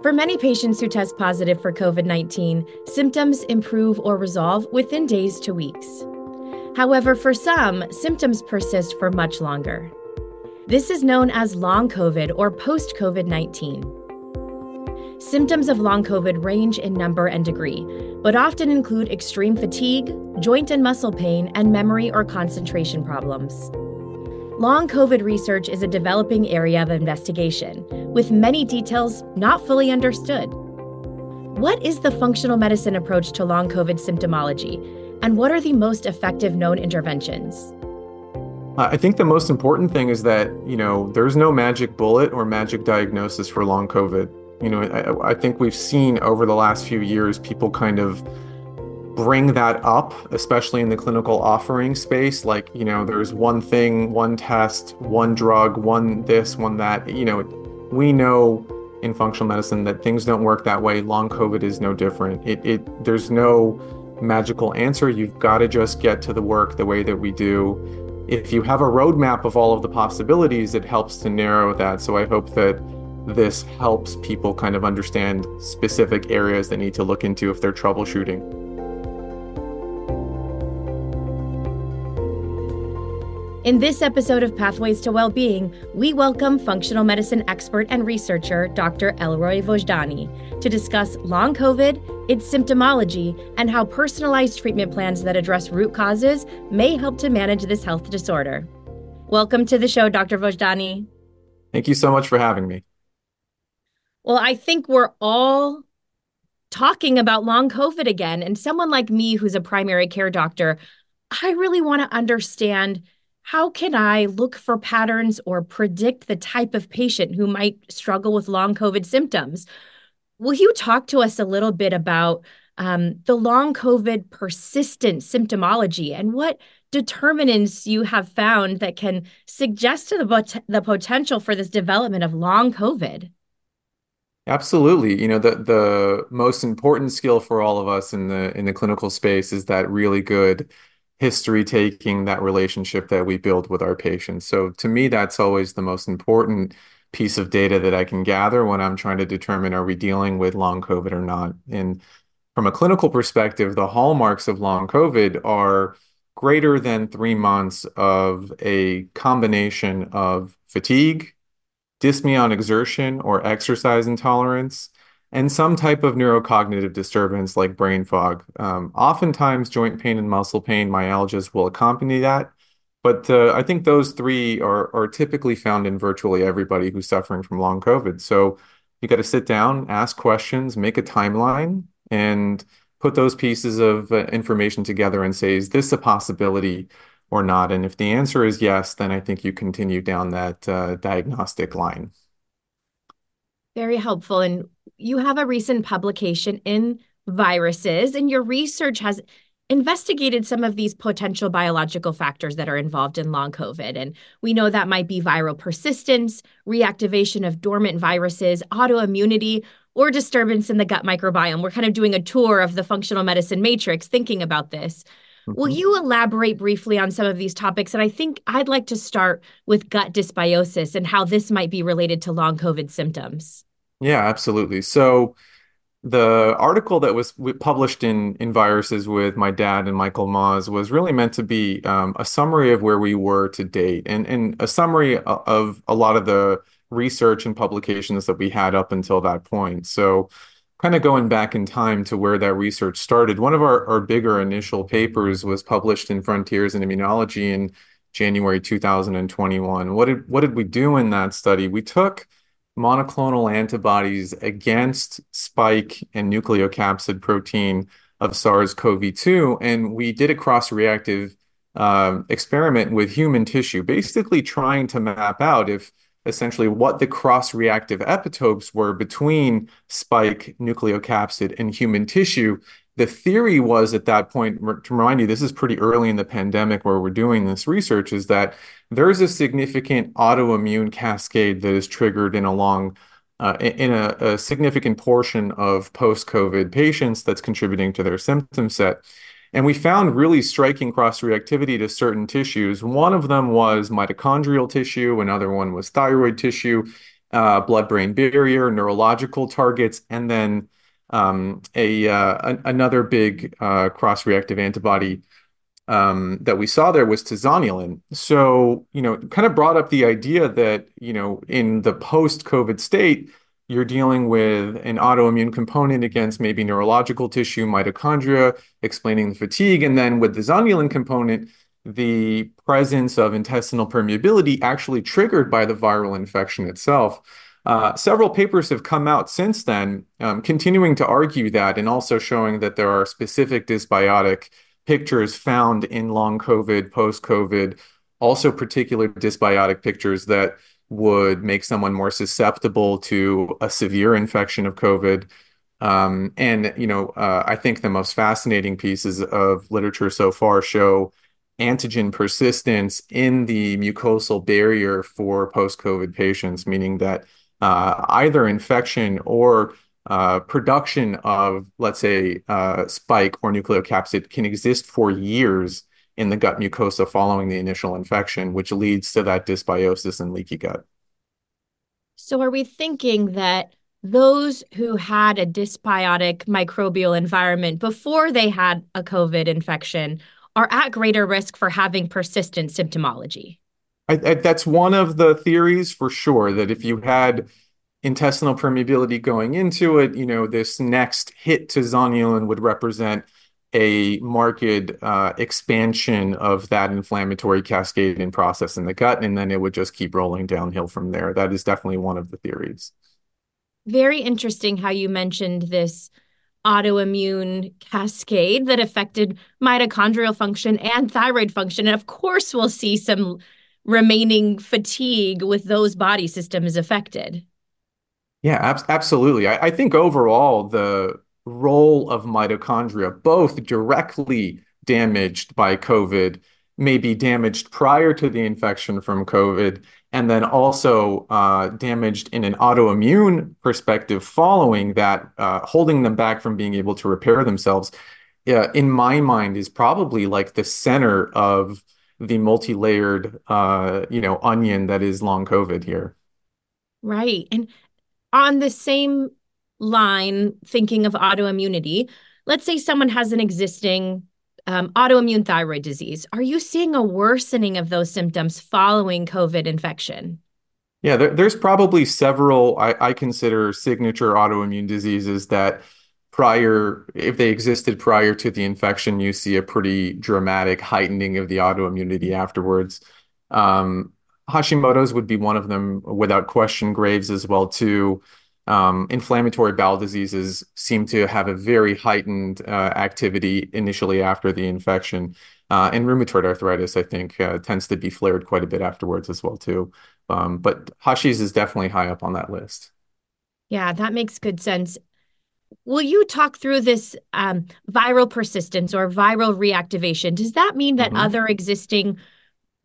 For many patients who test positive for COVID 19, symptoms improve or resolve within days to weeks. However, for some, symptoms persist for much longer. This is known as long COVID or post COVID 19. Symptoms of long COVID range in number and degree, but often include extreme fatigue, joint and muscle pain, and memory or concentration problems. Long COVID research is a developing area of investigation, with many details not fully understood. What is the functional medicine approach to long COVID symptomology, and what are the most effective known interventions? I think the most important thing is that, you know, there's no magic bullet or magic diagnosis for long COVID. You know, I, I think we've seen over the last few years people kind of bring that up, especially in the clinical offering space. Like, you know, there's one thing, one test, one drug, one this, one that. You know, we know in functional medicine that things don't work that way. Long COVID is no different. It, it there's no magical answer. You've got to just get to the work the way that we do. If you have a roadmap of all of the possibilities, it helps to narrow that. So I hope that this helps people kind of understand specific areas they need to look into if they're troubleshooting. In this episode of Pathways to Wellbeing, we welcome functional medicine expert and researcher Dr. Elroy Vojdani to discuss long COVID, its symptomology, and how personalized treatment plans that address root causes may help to manage this health disorder. Welcome to the show, Dr. Vojdani. Thank you so much for having me. Well, I think we're all talking about long COVID again. And someone like me, who's a primary care doctor, I really want to understand how can I look for patterns or predict the type of patient who might struggle with long COVID symptoms? Will you talk to us a little bit about um, the long COVID persistent symptomology and what determinants you have found that can suggest to the, pot- the potential for this development of long COVID? Absolutely. You know, the the most important skill for all of us in the in the clinical space is that really good history taking that relationship that we build with our patients. So to me, that's always the most important piece of data that I can gather when I'm trying to determine are we dealing with long COVID or not. And from a clinical perspective, the hallmarks of long COVID are greater than three months of a combination of fatigue, dyspnea on exertion or exercise intolerance, and some type of neurocognitive disturbance like brain fog. Um, oftentimes, joint pain and muscle pain, myalgias will accompany that. But uh, I think those three are, are typically found in virtually everybody who's suffering from long COVID. So you got to sit down, ask questions, make a timeline, and put those pieces of uh, information together and say, is this a possibility or not? And if the answer is yes, then I think you continue down that uh, diagnostic line. Very helpful. And you have a recent publication in viruses, and your research has investigated some of these potential biological factors that are involved in long COVID. And we know that might be viral persistence, reactivation of dormant viruses, autoimmunity, or disturbance in the gut microbiome. We're kind of doing a tour of the functional medicine matrix thinking about this. Mm-hmm. Will you elaborate briefly on some of these topics? And I think I'd like to start with gut dysbiosis and how this might be related to long COVID symptoms. Yeah, absolutely. So the article that was published in in viruses with my dad and Michael Maes was really meant to be um, a summary of where we were to date and and a summary of a lot of the research and publications that we had up until that point. So kind of going back in time to where that research started, one of our, our bigger initial papers was published in Frontiers in Immunology in January 2021. What did what did we do in that study? We took monoclonal antibodies against spike and nucleocapsid protein of SARS-CoV-2, and we did a cross-reactive um, experiment with human tissue, basically trying to map out if essentially what the cross-reactive epitopes were between spike nucleocapsid and human tissue the theory was at that point to remind you this is pretty early in the pandemic where we're doing this research is that there's a significant autoimmune cascade that is triggered in a long uh, in a, a, significant portion of post-covid patients that's contributing to their symptom set. And we found really striking cross-reactivity to certain tissues. One of them was mitochondrial tissue another one was thyroid tissue uh, blood-brain barrier, neurological targets, and then another big uh, cross-reactive antibody um, that we saw there was to zonulin. So, you know, kind of brought up the idea that, you know, in the post-COVID state, you're dealing with an autoimmune component against maybe neurological tissue, mitochondria, explaining the fatigue. And then with the zonulin component, the presence of intestinal permeability actually triggered by the viral infection itself. Uh, several papers have come out since then, um, continuing to argue that and also showing that there are specific dysbiotic pictures found in long COVID, post COVID, also particular dysbiotic pictures that would make someone more susceptible to a severe infection of COVID. Um, and, you know, uh, I think the most fascinating pieces of literature so far show antigen persistence in the mucosal barrier for post COVID patients, meaning that uh, either infection or uh, production of, let's say, uh, spike or nucleocapsid can exist for years in the gut mucosa following the initial infection, which leads to that dysbiosis and leaky gut. So, are we thinking that those who had a dysbiotic microbial environment before they had a COVID infection are at greater risk for having persistent symptomology? I, I, that's one of the theories for sure that if you had intestinal permeability going into it, you know, this next hit to zonulin would represent a marked uh, expansion of that inflammatory cascade and process in the gut, and then it would just keep rolling downhill from there. That is definitely one of the theories. Very interesting how you mentioned this autoimmune cascade that affected mitochondrial function and thyroid function. And of course, we'll see some remaining fatigue with those body systems affected. Yeah, ab- absolutely. I, I think overall, the role of mitochondria, both directly damaged by COVID, may be damaged prior to the infection from COVID, and then also uh, damaged in an autoimmune perspective following that, uh, holding them back from being able to repair themselves. Uh, in my mind, is probably like the center of the multi-layered, uh, you know, onion that is long COVID here. Right, and on the same line, thinking of autoimmunity, let's say someone has an existing um, autoimmune thyroid disease. Are you seeing a worsening of those symptoms following COVID infection? Yeah, there, there's probably several I, I consider signature autoimmune diseases that prior, if they existed prior to the infection, you see a pretty dramatic heightening of the autoimmunity afterwards. Um, Hashimoto's would be one of them without question. Graves as well too. Um, inflammatory bowel diseases seem to have a very heightened uh, activity initially after the infection. Uh, and rheumatoid arthritis, I think, uh, tends to be flared quite a bit afterwards as well too. Um, but Hashi's is definitely high up on that list. Yeah, that makes good sense. Will you talk through this um, viral persistence or viral reactivation? Does that mean that mm-hmm. other existing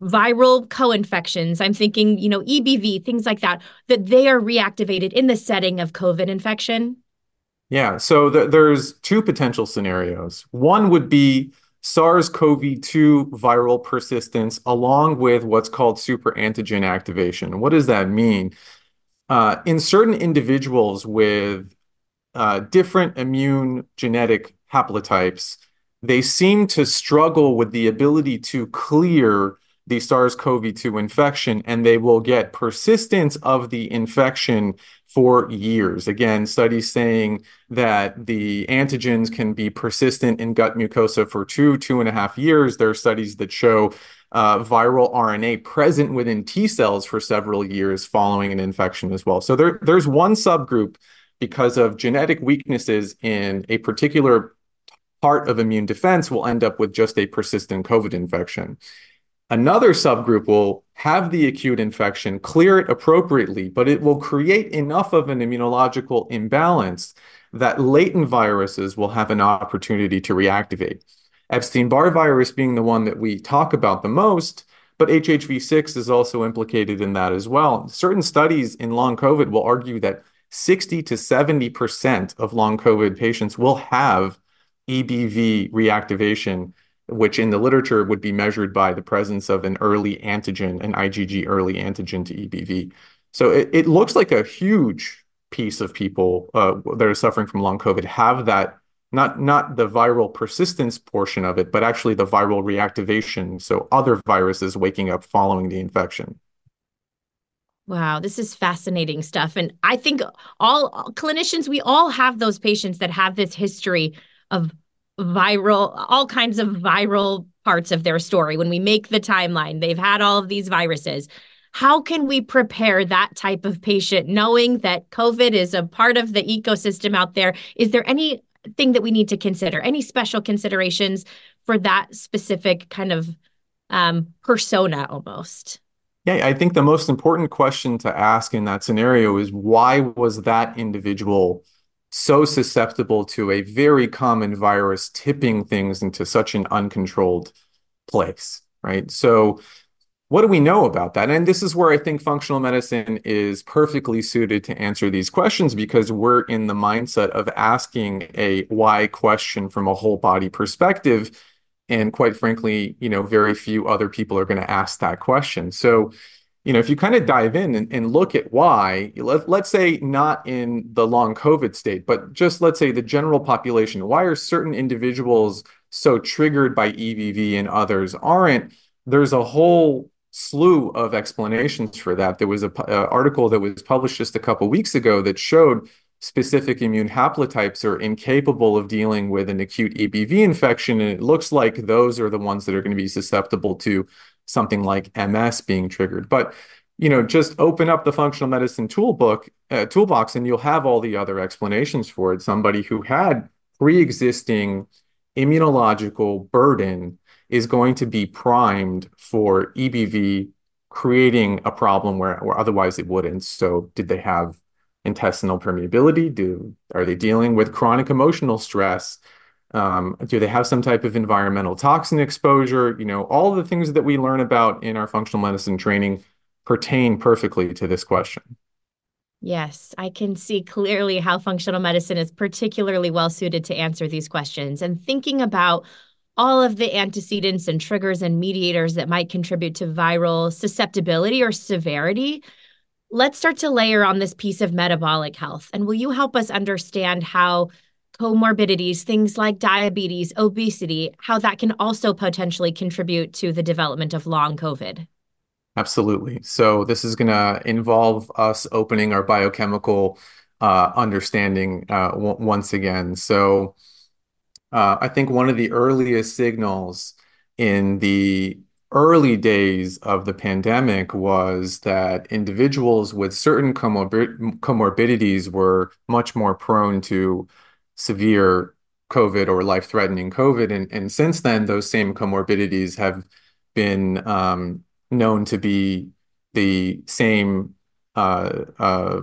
viral co-infections i'm thinking you know ebv things like that that they are reactivated in the setting of covid infection yeah so th- there's two potential scenarios one would be SARS-CoV-2 viral persistence along with what's called superantigen activation. What does that mean? Uh, in certain individuals with uh, different immune genetic haplotypes, they seem to struggle with the ability to clear the SARS-CoV-2 infection, and they will get persistence of the infection for years. Again, studies saying that the antigens can be persistent in gut mucosa for two, two and a half years. There are studies that show uh, viral RNA present within T cells for several years following an infection as well. So there, there's one subgroup because of genetic weaknesses in a particular part of immune defense will end up with just a persistent COVID infection. Another subgroup will have the acute infection, clear it appropriately, but it will create enough of an immunological imbalance that latent viruses will have an opportunity to reactivate. Epstein Barr virus being the one that we talk about the most, but HHV6 is also implicated in that as well. Certain studies in long COVID will argue that 60 to 70% of long COVID patients will have EBV reactivation which in the literature would be measured by the presence of an early antigen, an IgG early antigen to EBV. So it, looks like a huge piece of people uh, that are suffering from long COVID have that not not the viral persistence portion of it, but actually the viral reactivation. So other viruses waking up following the infection. Wow, this is fascinating stuff. And I think all, all clinicians, we all have those patients that have this history of viral, all kinds of viral parts of their story. When we make the timeline, they've had all of these viruses. How can we prepare that type of patient knowing that COVID is a part of the ecosystem out there? Is there anything that we need to consider? Any special considerations for that specific kind of um, persona almost? Yeah, I think the most important question to ask in that scenario is why was that individual so susceptible to a very common virus tipping things into such an uncontrolled place, right? So, what do we know about that? And this is where I think functional medicine is perfectly suited to answer these questions because we're in the mindset of asking a why question from a whole body perspective and quite frankly, you know, very few other people are going to ask that question. So, you know, if you kind of dive in and, and look at why, let, let's say not in the long COVID state, but just let's say the general population, why are certain individuals so triggered by EBV and others aren't? There's a whole slew of explanations for that. There was an uh, article that was published just a couple weeks ago that showed specific immune haplotypes are incapable of dealing with an acute EBV infection. And it looks like those are the ones that are going to be susceptible to something like MS being triggered. But you know, just open up the functional medicine toolbook uh, toolbox, and you'll have all the other explanations for it. Somebody who had pre-existing immunological burden is going to be primed for EBV creating a problem where, where otherwise it wouldn't. So, did they have intestinal permeability? Do are they dealing with chronic emotional stress? Um, do they have some type of environmental toxin exposure? You know, all the things that we learn about in our functional medicine training pertain perfectly to this question. Yes, I can see clearly how functional medicine is particularly well suited to answer these questions. And thinking about all of the antecedents and triggers and mediators that might contribute to viral susceptibility or severity let's start to layer on this piece of metabolic health. And will you help us understand how comorbidities, things like diabetes, obesity, how that can also potentially contribute to the development of long COVID? Absolutely. So, this is going to involve us opening our biochemical uh, understanding uh, w- once again. So, uh, I think one of the earliest signals in the early days of the pandemic was that individuals with certain comorbid- comorbidities were much more prone to severe COVID or life threatening COVID. And, and since then, those same comorbidities have been um, known to be the same uh, uh,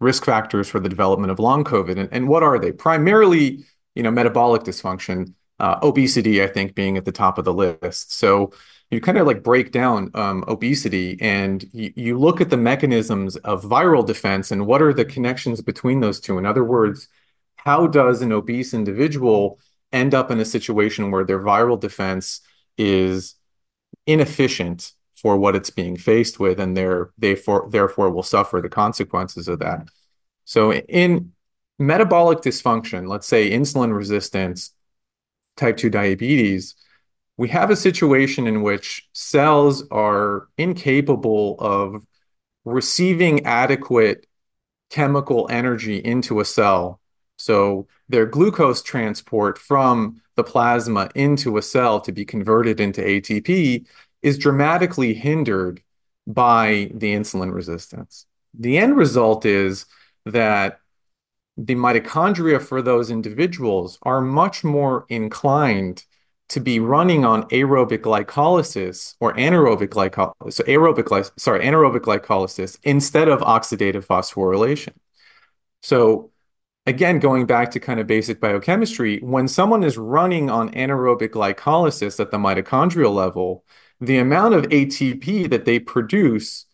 risk factors for the development of long COVID. And, and what are they? Primarily, you know, metabolic dysfunction, uh, obesity, I think, being at the top of the list. So you kind of like break down um, obesity and you, look at the mechanisms of viral defense and what are the connections between those two. In other words, how does an obese individual end up in a situation where their viral defense is inefficient for what it's being faced with and they're, they for, therefore will suffer the consequences of that. So in metabolic dysfunction, let's say insulin resistance, type 2 diabetes, we have a situation in which cells are incapable of receiving adequate chemical energy into a cell. So their glucose transport from the plasma into a cell to be converted into ATP is dramatically hindered by the insulin resistance. The end result is that the mitochondria for those individuals are much more inclined to be running on aerobic glycolysis or anaerobic glycolysis, so aerobic, sorry, anaerobic glycolysis instead of oxidative phosphorylation. So again, going back to kind of basic biochemistry, when someone is running on anaerobic glycolysis at the mitochondrial level, the amount of ATP that they produce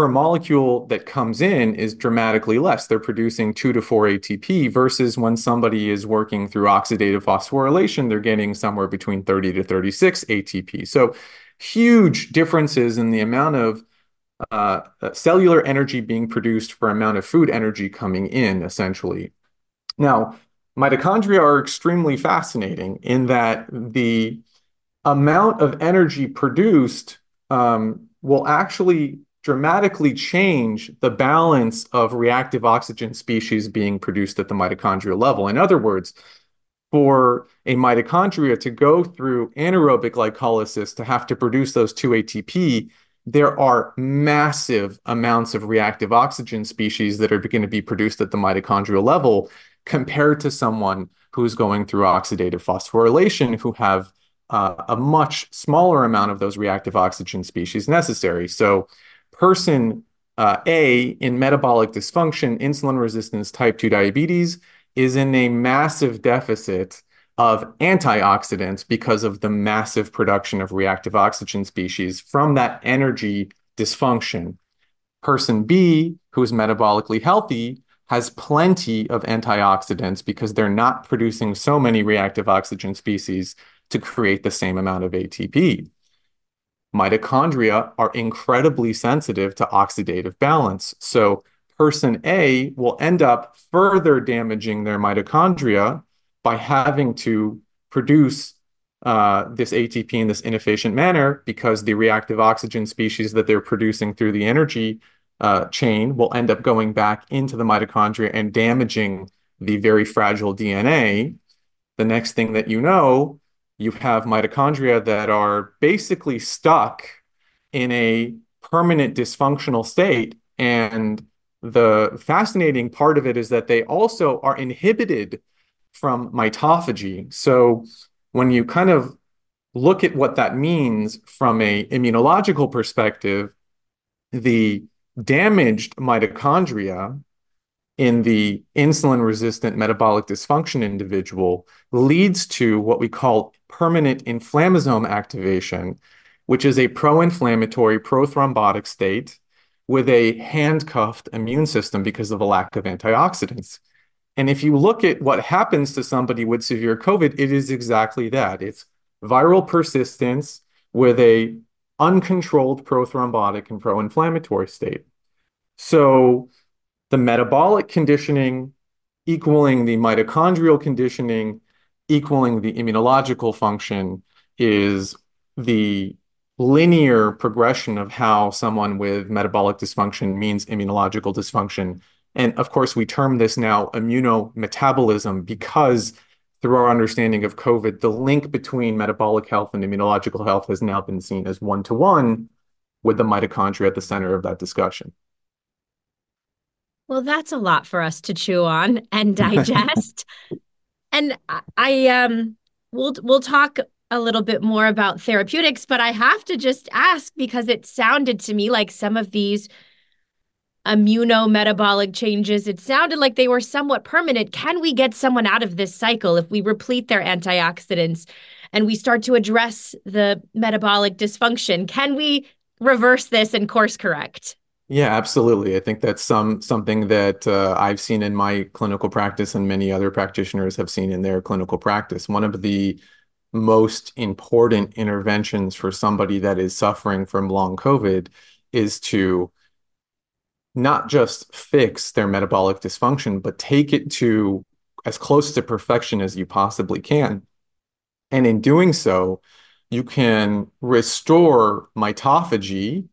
per molecule that comes in is dramatically less. They're producing two to four ATP versus when somebody is working through oxidative phosphorylation, they're getting somewhere between 30 to 36 ATP. So huge differences in the amount of uh, cellular energy being produced for amount of food energy coming in, essentially. Now, mitochondria are extremely fascinating in that the amount of energy produced um, will actually dramatically change the balance of reactive oxygen species being produced at the mitochondrial level. In other words, for a mitochondria to go through anaerobic glycolysis to have to produce those 2 ATP, there are massive amounts of reactive oxygen species that are going to be produced at the mitochondrial level compared to someone who's going through oxidative phosphorylation who have uh, a much smaller amount of those reactive oxygen species necessary. So person uh, A in metabolic dysfunction, insulin resistance, type 2 diabetes is in a massive deficit of antioxidants because of the massive production of reactive oxygen species from that energy dysfunction. Person B, who is metabolically healthy, has plenty of antioxidants because they're not producing so many reactive oxygen species to create the same amount of ATP. Mitochondria are incredibly sensitive to oxidative balance. So person A will end up further damaging their mitochondria by having to produce uh, this ATP in this inefficient manner because the reactive oxygen species that they're producing through the energy uh, chain will end up going back into the mitochondria and damaging the very fragile DNA. The next thing that you know, you have mitochondria that are basically stuck in a permanent dysfunctional state and the fascinating part of it is that they also are inhibited from mitophagy. So when you kind of look at what that means from a immunological perspective, the damaged mitochondria in the insulin resistant metabolic dysfunction individual leads to what we call permanent inflammasome activation, which is a pro inflammatory, pro thrombotic state with a handcuffed immune system because of a lack of antioxidants. And if you look at what happens to somebody with severe COVID, it is exactly that. It's viral persistence with a uncontrolled prothrombotic and pro-inflammatory state. So the metabolic conditioning equaling the mitochondrial conditioning equaling the immunological function is the linear progression of how someone with metabolic dysfunction means immunological dysfunction. And of course, we term this now immunometabolism because through our understanding of COVID, the link between metabolic health and immunological health has now been seen as one to one with the mitochondria at the center of that discussion. Well, that's a lot for us to chew on and digest. and I um we'll we'll talk a little bit more about therapeutics, but I have to just ask because it sounded to me like some of these immunometabolic changes, it sounded like they were somewhat permanent. Can we get someone out of this cycle if we replete their antioxidants and we start to address the metabolic dysfunction? Can we reverse this and course correct? Yeah, absolutely. I think that's some something that uh, I've seen in my clinical practice and many other practitioners have seen in their clinical practice. One of the most important interventions for somebody that is suffering from long COVID is to not just fix their metabolic dysfunction, but take it to as close to perfection as you possibly can. And in doing so, you can restore mitophagy.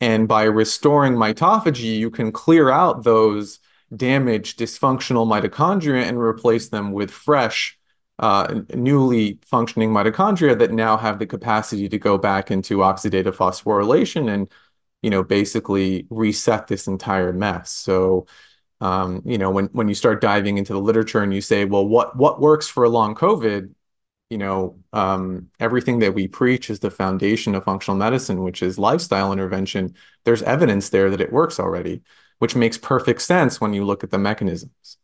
And by restoring mitophagy, you can clear out those damaged, dysfunctional mitochondria and replace them with fresh, uh, newly functioning mitochondria that now have the capacity to go back into oxidative phosphorylation and you know basically reset this entire mess. So um, you know when when you start diving into the literature and you say well what what works for a long covid you know um, everything that we preach is the foundation of functional medicine which is lifestyle intervention there's evidence there that it works already which makes perfect sense when you look at the mechanisms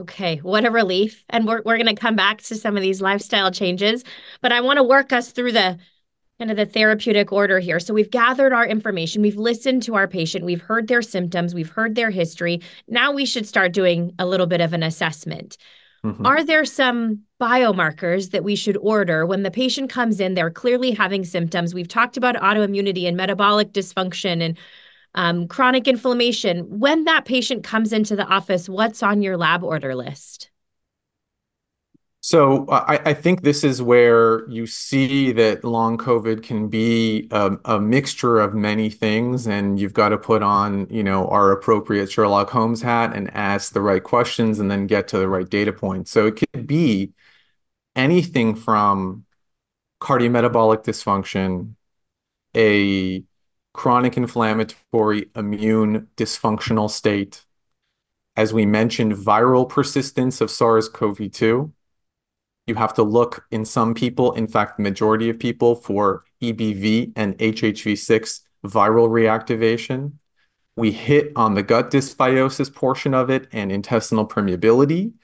Okay, what a relief. And we're we're going to come back to some of these lifestyle changes, but I want to work us through the kind of the therapeutic order here. So we've gathered our information, we've listened to our patient, we've heard their symptoms, we've heard their history. Now we should start doing a little bit of an assessment. Mm-hmm. Are there some biomarkers that we should order when the patient comes in? They're clearly having symptoms. We've talked about autoimmunity and metabolic dysfunction and um, chronic inflammation. When that patient comes into the office, what's on your lab order list? So I, I, think this is where you see that long COVID can be a, a, mixture of many things, and you've got to put on, you know, our appropriate Sherlock Holmes hat and ask the right questions, and then get to the right data points. So it could be anything from cardiometabolic dysfunction, a chronic inflammatory immune dysfunctional state, as we mentioned, viral persistence of SARS-CoV-2 you have to look in some people, in fact, the majority of people, for EBV and HHV6 viral reactivation. We hit on the gut dysbiosis portion of it and intestinal permeability.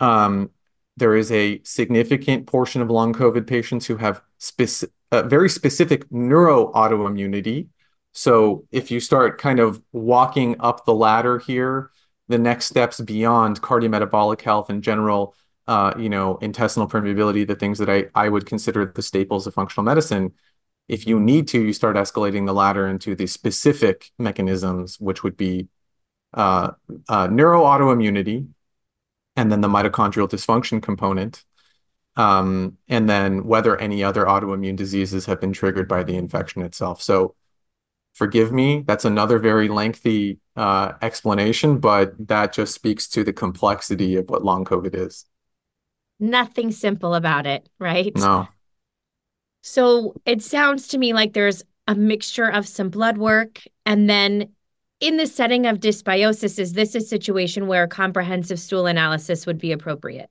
Um, there is a significant portion of long COVID patients who have speci- uh, very specific neuroautoimmunity. So if you start kind of walking up the ladder here, the next steps beyond cardiometabolic health and general uh, you know, intestinal permeability, the things that I, I would consider the staples of functional medicine. If you need to, you start escalating the ladder into the specific mechanisms, which would be uh, uh, neuroautoimmunity, and then the mitochondrial dysfunction component, um, and then whether any other autoimmune diseases have been triggered by the infection itself. So, forgive me, that's another very lengthy uh, explanation, but that just speaks to the complexity of what long COVID is nothing simple about it, right? No. So it sounds to me like there's a mixture of some blood work and then in the setting of dysbiosis, is this a situation where a comprehensive stool analysis would be appropriate?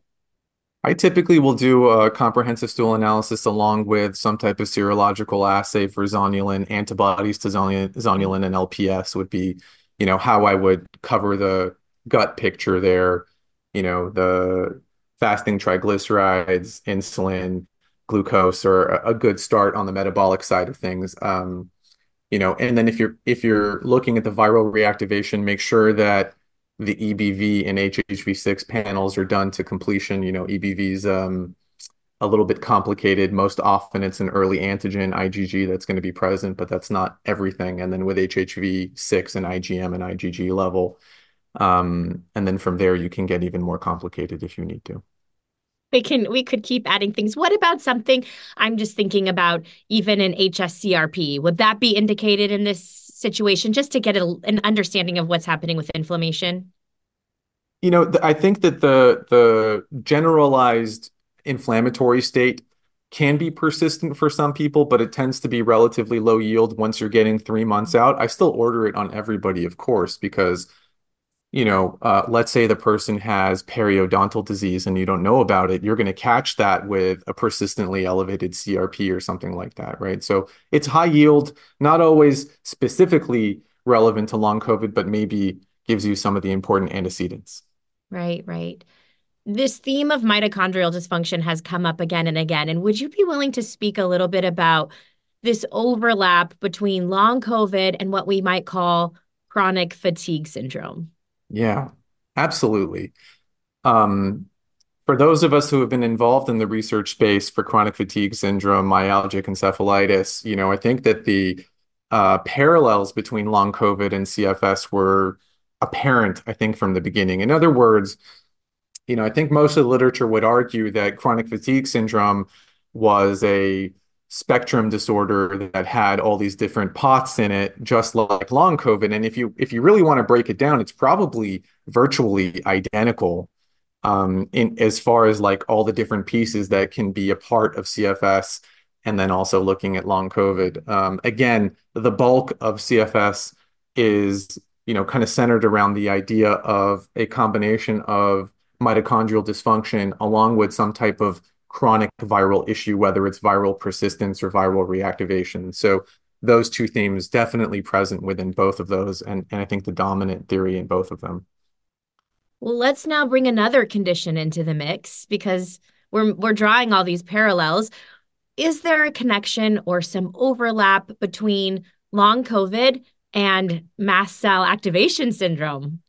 I typically will do a comprehensive stool analysis along with some type of serological assay for zonulin. Antibodies to zonulin and LPS would be, you know, how I would cover the gut picture there. You know, the fasting triglycerides, insulin, glucose are a good start on the metabolic side of things. Um, you know, and then if you're if you're looking at the viral reactivation, make sure that the EBV and HHV6 panels are done to completion. You know, EBV's um, a little bit complicated. Most often, it's an early antigen IgG that's going to be present, but that's not everything. And then with HHV6 and IgM and IgG level, um, and then from there, you can get even more complicated if you need to. We can we could keep adding things. What about something I'm just thinking about even an HSCRP? Would that be indicated in this situation just to get a, an understanding of what's happening with inflammation? You know, I think that the the generalized inflammatory state can be persistent for some people, but it tends to be relatively low yield once you're getting three months out. I still order it on everybody, of course, because you know, uh, let's say the person has periodontal disease and you don't know about it, you're going to catch that with a persistently elevated CRP or something like that, right? So it's high yield, not always specifically relevant to long COVID, but maybe gives you some of the important antecedents. Right, right. This theme of mitochondrial dysfunction has come up again and again. And would you be willing to speak a little bit about this overlap between long COVID and what we might call chronic fatigue syndrome? Yeah, absolutely. Um, for those of us who have been involved in the research space for chronic fatigue syndrome, myalgic encephalitis, you know, I think that the uh, parallels between long COVID and CFS were apparent, I think, from the beginning. In other words, you know, I think most of the literature would argue that chronic fatigue syndrome was a spectrum disorder that had all these different pots in it just like long covid. And if you if you really want to break it down it's probably virtually identical um in as far as like all the different pieces that can be a part of cfs and then also looking at long covid. Um again the bulk of cfs is you know kind of centered around the idea of a combination of mitochondrial dysfunction along with some type of chronic viral issue, whether it's viral persistence or viral reactivation. So those two themes definitely present within both of those, and, and I think the dominant theory in both of them. Well, let's now bring another condition into the mix because we're we're drawing all these parallels. Is there a connection or some overlap between long COVID and mast cell activation syndrome?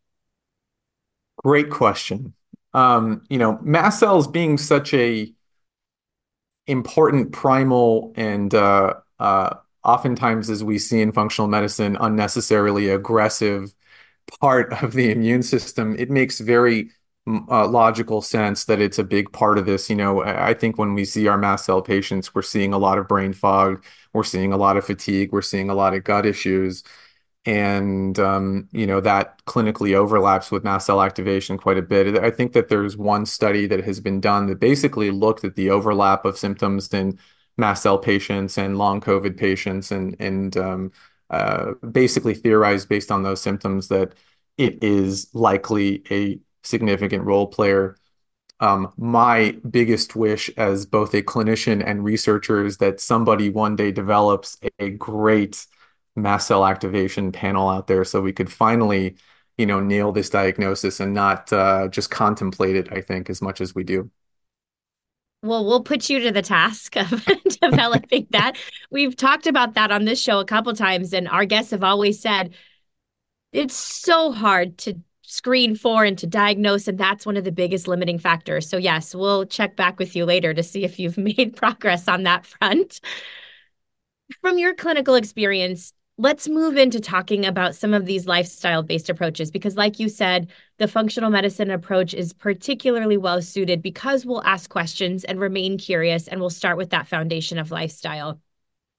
Great question. um, you know, mast cells being such a important primal and uh, uh, oftentimes, as we see in functional medicine, unnecessarily aggressive part of the immune system, it makes very uh, logical sense that it's a big part of this. You know, I think when we see our mast cell patients, we're seeing a lot of brain fog, we're seeing a lot of fatigue, we're seeing a lot of gut issues. And, um, you know, that clinically overlaps with mast cell activation quite a bit. I think that there's one study that has been done that basically looked at the overlap of symptoms in mast cell patients and long COVID patients and, and um, uh, basically theorized based on those symptoms that it is likely a significant role player. Um, my biggest wish as both a clinician and researcher is that somebody one day develops a great mast cell activation panel out there so we could finally, you know, nail this diagnosis and not uh, just contemplate it, I think, as much as we do. Well, we'll put you to the task of developing that. We've talked about that on this show a couple times, and our guests have always said it's so hard to screen for and to diagnose. And that's one of the biggest limiting factors. So, yes, we'll check back with you later to see if you've made progress on that front. From your clinical experience, let's move into talking about some of these lifestyle based approaches because, like you said, the functional medicine approach is particularly well suited because we'll ask questions and remain curious, and we'll start with that foundation of lifestyle.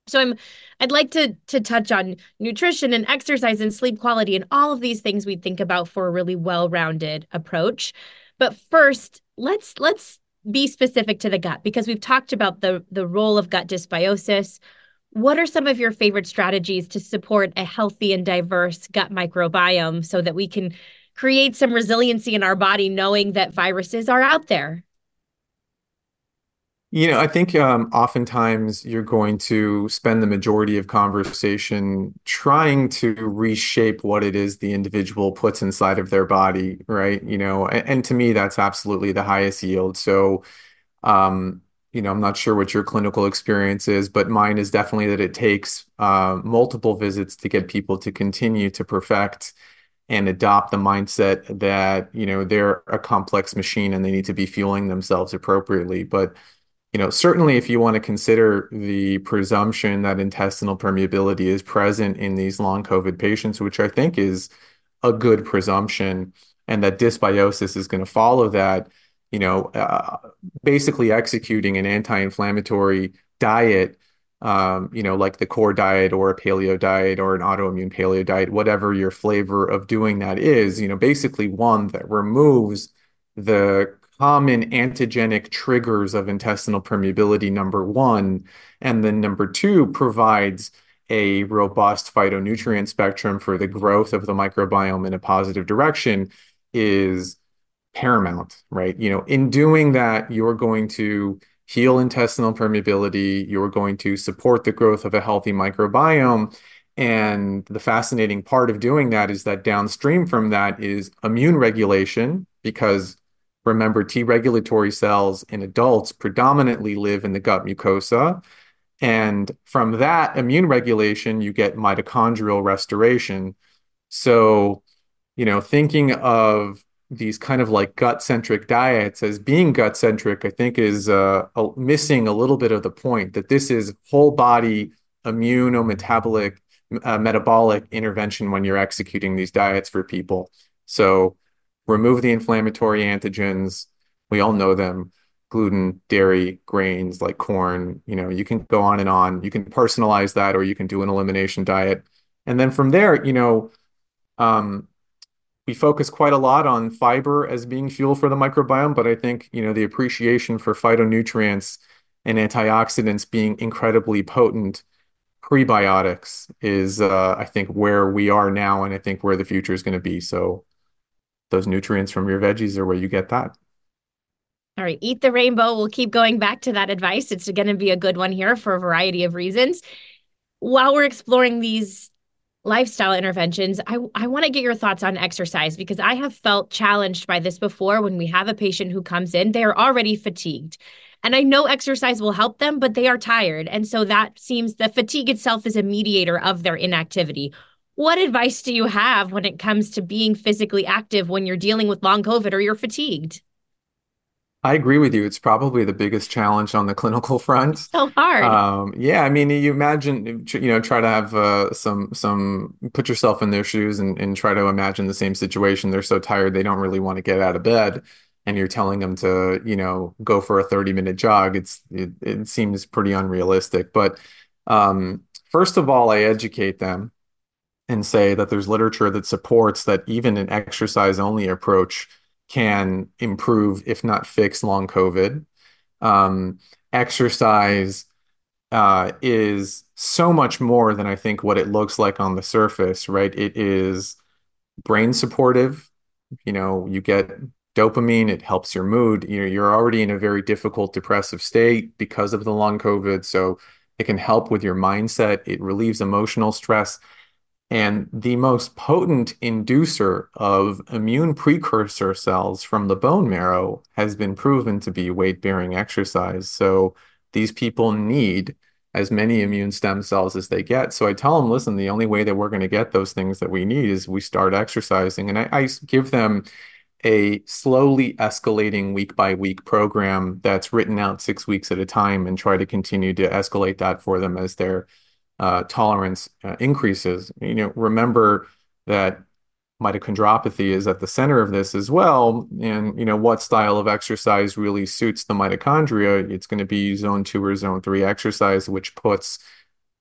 So I'm I'd like to to touch on nutrition and exercise and sleep quality and all of these things we think about for a really well-rounded approach. But first, let's let's be specific to the gut because we've talked about the the role of gut dysbiosis. What are some of your favorite strategies to support a healthy and diverse gut microbiome so that we can create some resiliency in our body knowing that viruses are out there? You know, I think um, oftentimes you're going to spend the majority of conversation trying to reshape what it is the individual puts inside of their body, right? You know, and, and to me, that's absolutely the highest yield. So, um, you know, I'm not sure what your clinical experience is, but mine is definitely that it takes uh, multiple visits to get people to continue to perfect and adopt the mindset that, you know, they're a complex machine and they need to be fueling themselves appropriately. But you know, certainly if you want to consider the presumption that intestinal permeability is present in these long COVID patients, which I think is a good presumption, and that dysbiosis is going to follow that, you know, uh, basically executing an anti-inflammatory diet, um, you know, like the core diet or a paleo diet or an autoimmune paleo diet, whatever your flavor of doing that is, you know, basically one that removes the common antigenic triggers of intestinal permeability, number one. And then number two provides a robust phytonutrient spectrum for the growth of the microbiome in a positive direction is paramount, right? You know, in doing that, you're going to heal intestinal permeability, you're going to support the growth of a healthy microbiome. And the fascinating part of doing that is that downstream from that is immune regulation, because Remember, T regulatory cells in adults predominantly live in the gut mucosa. And from that immune regulation, you get mitochondrial restoration. So, you know, thinking of these kind of like gut centric diets as being gut centric, I think is uh, a, missing a little bit of the point that this is whole body immunometabolic uh, metabolic intervention when you're executing these diets for people. So, remove the inflammatory antigens. We all know them gluten, dairy, grains like corn. You know, you can go on and on. You can personalize that or you can do an elimination diet. And then from there, you know, um, we focus quite a lot on fiber as being fuel for the microbiome, but I think, you know, the appreciation for phytonutrients and antioxidants being incredibly potent prebiotics is, uh, I think, where we are now, and I think where the future is going to be. So those nutrients from your veggies are where you get that. All right, eat the rainbow. We'll keep going back to that advice. It's going to be a good one here for a variety of reasons. While we're exploring these lifestyle interventions, I, I want to get your thoughts on exercise because I have felt challenged by this before when we have a patient who comes in, they are already fatigued. And I know exercise will help them, but they are tired. And so that seems the fatigue itself is a mediator of their inactivity. What advice do you have when it comes to being physically active when you're dealing with long COVID or you're fatigued? I agree with you. It's probably the biggest challenge on the clinical front. It's so hard. Um, yeah, I mean, you imagine, you know, try to have uh, some some put yourself in their shoes and, and try to imagine the same situation. They're so tired they don't really want to get out of bed, and you're telling them to, you know, go for a 30 minute jog. It's it, it seems pretty unrealistic. But um, first of all, I educate them and say that there's literature that supports that even an exercise only approach can improve, if not fix, long COVID. Um, exercise uh, is so much more than I think what it looks like on the surface, right? It is brain supportive. You know, you get dopamine, it helps your mood. You know, you're already in a very difficult depressive state because of the long COVID. So it can help with your mindset. It relieves emotional stress. And the most potent inducer of immune precursor cells from the bone marrow has been proven to be weight bearing exercise. So these people need as many immune stem cells as they get. So I tell them, listen, the only way that we're going to get those things that we need is we start exercising. And I, I give them a slowly escalating week by week program that's written out six weeks at a time and try to continue to escalate that for them as they're tolerance uh, increases. You know, remember that mitochondriopathy is at the center of this as well. And you know, what style of exercise really suits the mitochondria? It's going to be zone two or zone three exercise, which puts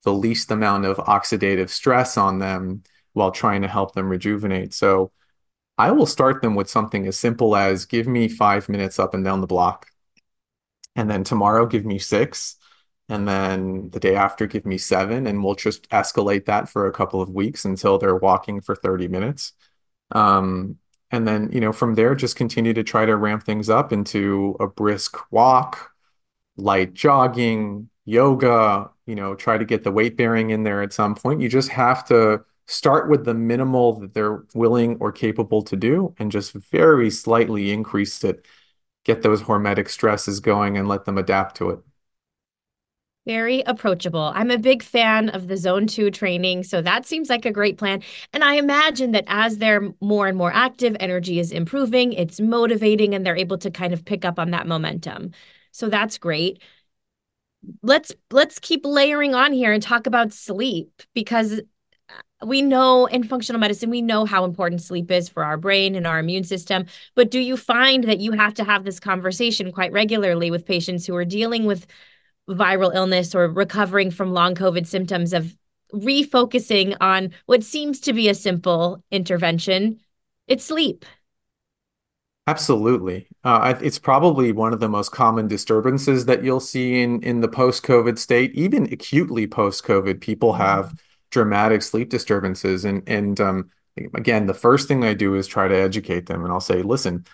the least amount of oxidative stress on them while trying to help them rejuvenate. So I will start them with something as simple as give me five minutes up and down the block. And then tomorrow, give me six and then the day after give me seven and we'll just escalate that for a couple of weeks until they're walking for 30 minutes. Um, and then you know from there just continue to try to ramp things up into a brisk walk light jogging yoga you know try to get the weight bearing in there at some point. You just have to start with the minimal that they're willing or capable to do and just very slightly increase it get those hormetic stresses going and let them adapt to it very approachable. I'm a big fan of the zone two training. So that seems like a great plan. And I imagine that as they're more and more active, energy is improving, it's motivating, and they're able to kind of pick up on that momentum. So that's great. Let's let's keep layering on here and talk about sleep because uh, we know in functional medicine we know how important sleep is for our brain and our immune system but do you find that you have to have this conversation quite regularly with patients who are dealing with viral illness or recovering from long COVID symptoms of refocusing on what seems to be a simple intervention it's sleep. Absolutely. Uh, it's probably one of the most common disturbances that you'll see in, in the post COVID state. Even acutely post COVID, people mm-hmm. have dramatic sleep disturbances. And, and um, again, the first thing I do is try to educate them. And I'll say, listen,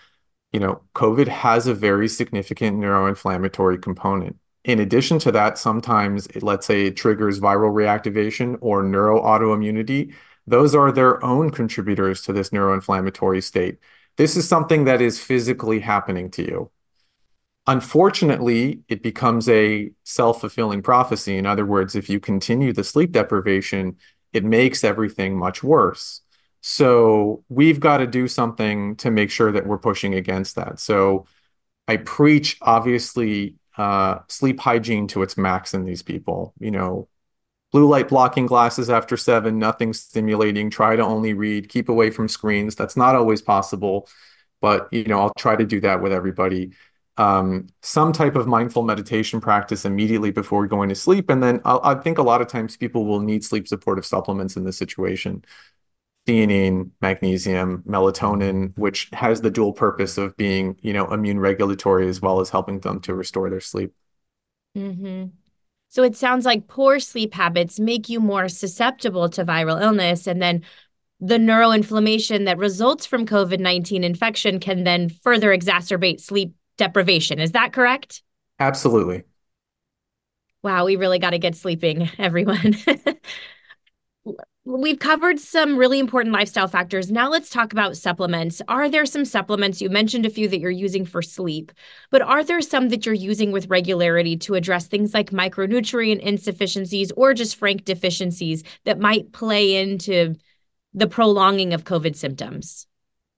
you know, COVID has a very significant neuroinflammatory component in addition to that, sometimes let's say it triggers viral reactivation or neuroautoimmunity. Those are their own contributors to this neuroinflammatory state. This is something that is physically happening to you. Unfortunately, it becomes a self fulfilling prophecy. In other words, if you continue the sleep deprivation, it makes everything much worse. So we've got to do something to make sure that we're pushing against that. So I preach, obviously, uh, sleep hygiene to its max in these people. You know, blue light blocking glasses after seven, nothing stimulating. Try to only read, keep away from screens. That's not always possible, but you know, I'll try to do that with everybody. Um, some type of mindful meditation practice immediately before going to sleep, and then I'll, I think a lot of times people will need sleep supportive supplements in this situation theanine, magnesium, melatonin, which has the dual purpose of being, you know, immune regulatory as well as helping them to restore their sleep. Mm-hmm. So it sounds like poor sleep habits make you more susceptible to viral illness. And then the neuroinflammation that results from COVID 19 infection can then further exacerbate sleep deprivation. Is that correct? Absolutely. Wow, we really got to get sleeping, everyone. We've covered some really important lifestyle factors. Now let's talk about supplements. Are there some supplements? You mentioned a few that you're using for sleep, but are there some that you're using with regularity to address things like micronutrient insufficiencies or just frank deficiencies that might play into the prolonging of COVID symptoms?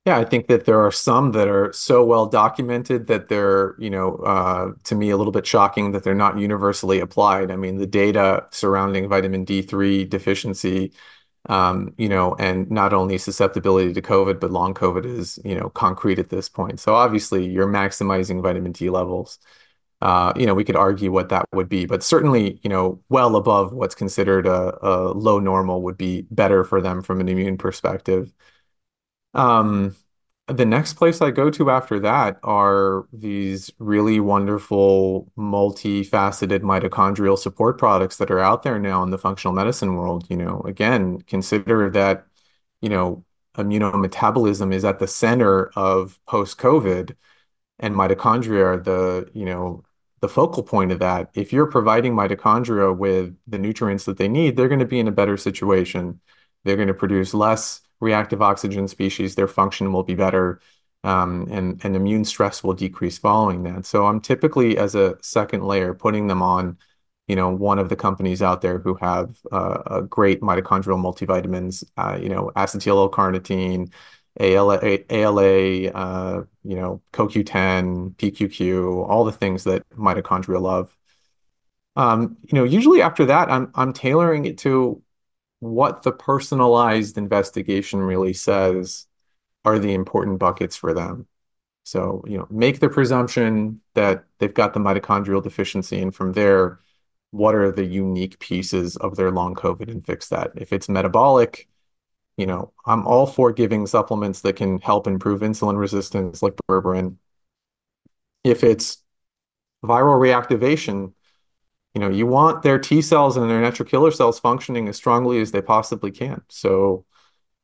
Yeah, I think that there are some that are so well documented that they're, you know, uh, to me a little bit shocking that they're not universally applied. I mean, the data surrounding vitamin D3 deficiency, you know, and not only susceptibility to COVID, but long COVID is, you know, concrete at this point. So obviously, you're maximizing vitamin D levels. Uh, you know, we could argue what that would be, but certainly, you know, well above what's considered a, a low normal would be better for them from an immune perspective. Um, the next place I go to after that are these really wonderful, multifaceted mitochondrial support products that are out there now in the functional medicine world. You know, again, consider that, you know, immunometabolism is at the center of post-COVID, and mitochondria are the, you know, the focal point of that. If you're providing mitochondria with the nutrients that they need, they're going to be in a better situation. They're going to produce less reactive oxygen species, their function will be better, um, and, and immune stress will decrease following that. So I'm typically, as a second layer, putting them on, you know, one of the companies out there who have uh, a great mitochondrial multivitamins, uh, you know, acetyl L-carnitine, ALA, ALA uh, you know, CoQ10, PQQ, all the things that mitochondria love. Um, you know, usually after that, I'm I'm tailoring it to what the personalized investigation really says are the important buckets for them. So, you know, make the presumption that they've got the mitochondrial deficiency, and from there, what are the unique pieces of their long COVID and fix that. If it's metabolic, you know, I'm all for giving supplements that can help improve insulin resistance, like berberine. If it's viral reactivation, you know, you want their T cells and their natural killer cells functioning as strongly as they possibly can. So,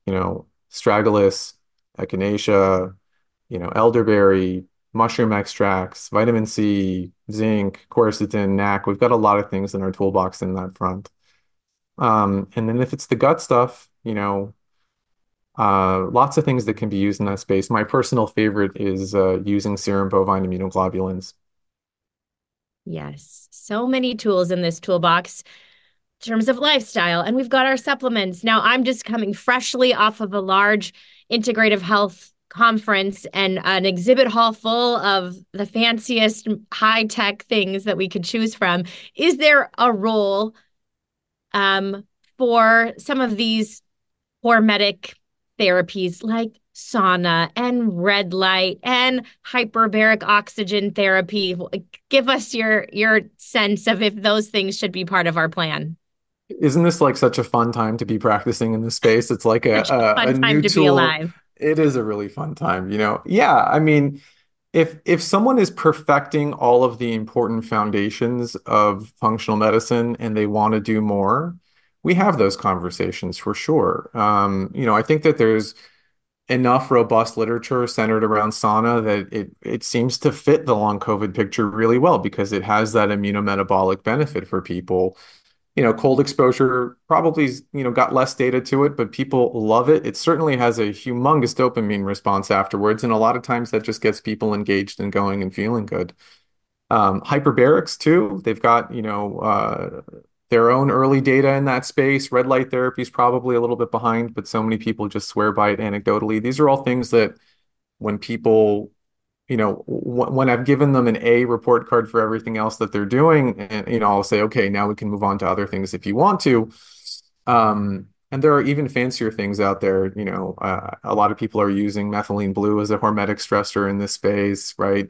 you know, astragalus, echinacea, you know, elderberry, mushroom extracts, vitamin C, zinc, quercetin, NAC. We've got a lot of things in our toolbox in that front. Um, and then if it's the gut stuff, you know, uh, lots of things that can be used in that space. My personal favorite is uh, using serum bovine immunoglobulins. Yes, so many tools in this toolbox in terms of lifestyle. And we've got our supplements. Now, I'm just coming freshly off of a large integrative health conference and an exhibit hall full of the fanciest high tech things that we could choose from. Is there a role um, for some of these hormetic therapies like sauna and red light and hyperbaric oxygen therapy. Give us your your sense of if those things should be part of our plan. Isn't this like such a fun time to be practicing in this space? It's like a, a, a new tool. It is a really fun time, you know. Yeah, I mean, if if someone is perfecting all of the important foundations of functional medicine and they want to do more, we have those conversations for sure. Um, you know, I think that there's enough robust literature centered around sauna that it it seems to fit the long COVID picture really well because it has that immunometabolic benefit for people. You know, cold exposure probably you know got less data to it, but people love it. It certainly has a humongous dopamine response afterwards, and a lot of times that just gets people engaged and going and feeling good. Um, hyperbarics too. They've got you know uh, their own early data in that space. Red light therapy is probably a little bit behind, but so many people just swear by it anecdotally. These are all things that when people, you know, when I've given them an A report card for everything else that they're doing, and you know, I'll say, okay, now we can move on to other things if you want to. Um, and there are even fancier things out there. You know, uh, a lot of people are using methylene blue as a hormetic stressor in this space, right?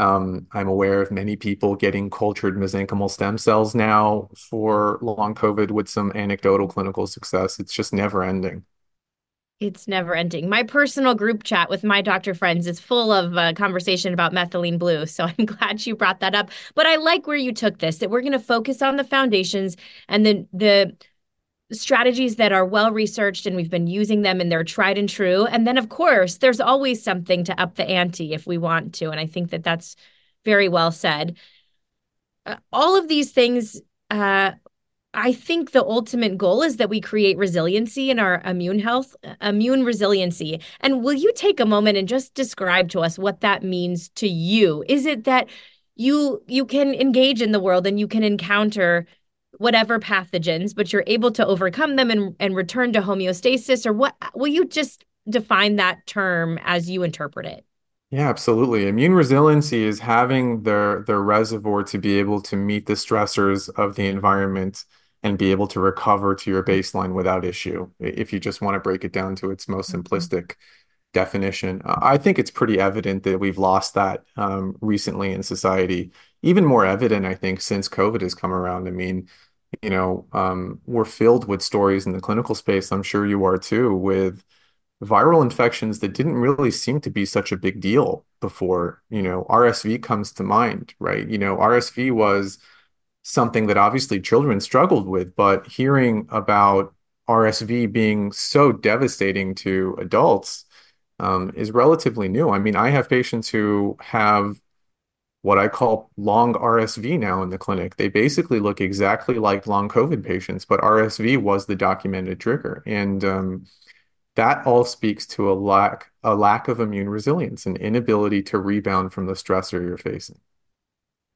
Um, I'm aware of many people getting cultured mesenchymal stem cells now for long COVID with some anecdotal clinical success. It's just never ending. It's never ending. My personal group chat with my doctor friends is full of uh, conversation about methylene blue. So I'm glad you brought that up. But I like where you took this, that we're going to focus on the foundations and the, the strategies that are well researched and we've been using them and they're tried and true. And then, of course, there's always something to up the ante if we want to. And I think that that's very well said. Uh, all of these things, uh, I think the ultimate goal is that we create resiliency in our immune health, immune resiliency. And will you take a moment and just describe to us what that means to you? Is it that you you can engage in the world and you can encounter whatever pathogens, but you're able to overcome them and, and return to homeostasis? Or what will you just define that term as you interpret it. Yeah, absolutely. Immune resiliency is having the the reservoir to be able to meet the stressors of the environment and be able to recover to your baseline without issue. If you just want to break it down to its most mm-hmm. simplistic definition, I think it's pretty evident that we've lost that um, recently in society. Even more evident, I think, since COVID has come around. I mean, you know, um, we're filled with stories in the clinical space. I'm sure you are too, with viral infections that didn't really seem to be such a big deal before. You know, RSV comes to mind, right? You know, RSV was something that obviously children struggled with, but hearing about RSV being so devastating to adults um, is relatively new. I mean, I have patients who have what I call long RSV now in the clinic. They basically look exactly like long COVID patients, but RSV was the documented trigger. And um, that all speaks to a lack a lack of immune resilience and inability to rebound from the stressor you're facing.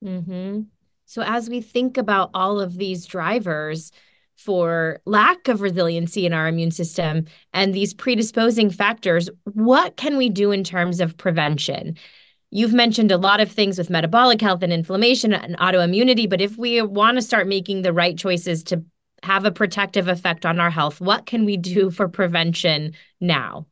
Mm-hmm. So as we think about all of these drivers for lack of resiliency in our immune system and these predisposing factors, what can we do in terms of prevention? You've mentioned a lot of things with metabolic health and inflammation and autoimmunity, but if we want to start making the right choices to have a protective effect on our health, what can we do for prevention now?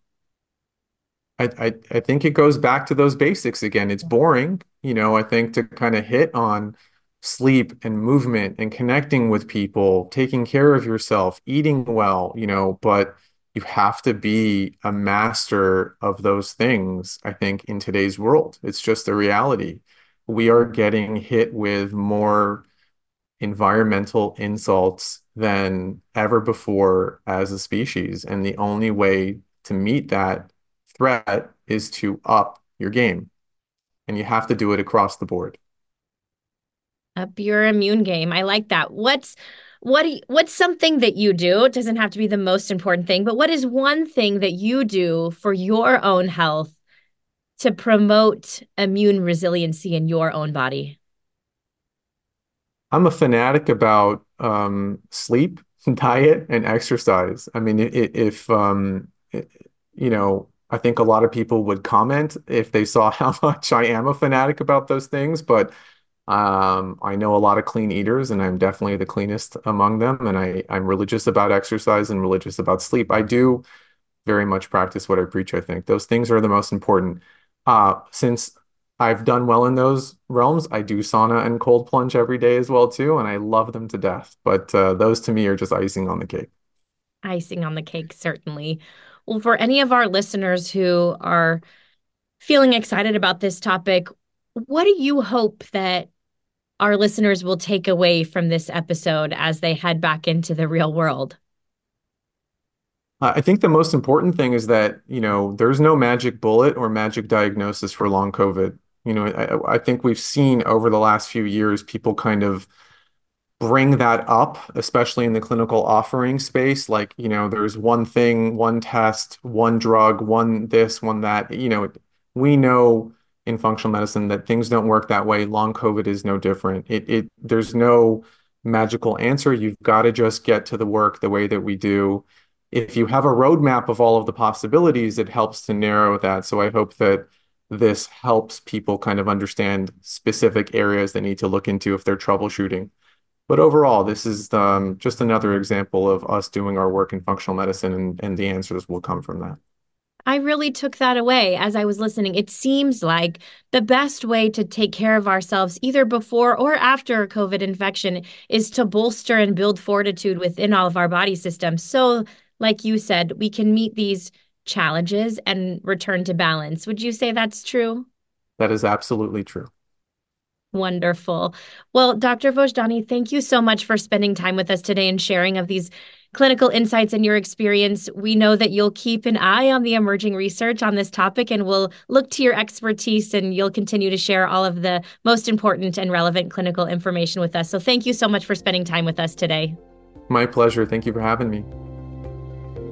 I, I, I think it goes back to those basics again. It's boring, you know, I think to kind of hit on sleep and movement and connecting with people, taking care of yourself, eating well, you know, but you have to be a master of those things, I think, in today's world. It's just the reality. We are getting hit with more environmental insults than ever before as a species. And the only way to meet that threat is to up your game. And you have to do it across the board. Up your immune game. I like that. What's what you, what's something that you do? It doesn't have to be the most important thing, but what is one thing that you do for your own health to promote immune resiliency in your own body? I'm a fanatic about um, sleep, diet, and exercise. I mean, if um, you know, I think a lot of people would comment if they saw how much I am a fanatic about those things, but um, I know a lot of clean eaters, and I'm definitely the cleanest among them. And I, I'm religious about exercise and religious about sleep. I do very much practice what I preach. I think those things are the most important. Uh, since I've done well in those realms, I do sauna and cold plunge every day as well too, and I love them to death. But uh, those to me are just icing on the cake. Icing on the cake, certainly. Well, for any of our listeners who are feeling excited about this topic, what do you hope that our listeners will take away from this episode as they head back into the real world? I think the most important thing is that, you know, there's no magic bullet or magic diagnosis for long COVID. You know, I, I think we've seen over the last few years people kind of bring that up, especially in the clinical offering space. Like, you know, there's one thing, one test, one drug, one this, one that. You know, we know in functional medicine that things don't work that way. Long COVID is no different. It it there's no magical answer. You've got to just get to the work the way that we do. If you have a roadmap of all of the possibilities, it helps to narrow that. So I hope that this helps people kind of understand specific areas they need to look into if they're troubleshooting. But overall, this is um, just another example of us doing our work in functional medicine, and, and the answers will come from that. I really took that away as I was listening. It seems like the best way to take care of ourselves, either before or after a COVID infection, is to bolster and build fortitude within all of our body systems. So, like you said, we can meet these challenges and return to balance. Would you say that's true? That is absolutely true. Wonderful. Well, Dr. Vojdani, thank you so much for spending time with us today and sharing of these clinical insights and your experience. We know that you'll keep an eye on the emerging research on this topic and we'll look to your expertise and you'll continue to share all of the most important and relevant clinical information with us. So thank you so much for spending time with us today. My pleasure. Thank you for having me.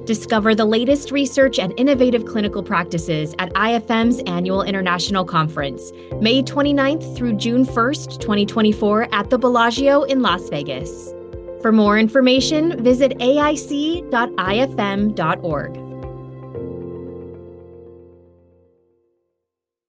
Discover the latest research and innovative clinical practices at IFM's annual international conference, May 29th through June 1st, 2024, at the Bellagio in Las Vegas. For more information, visit aic.ifm.org.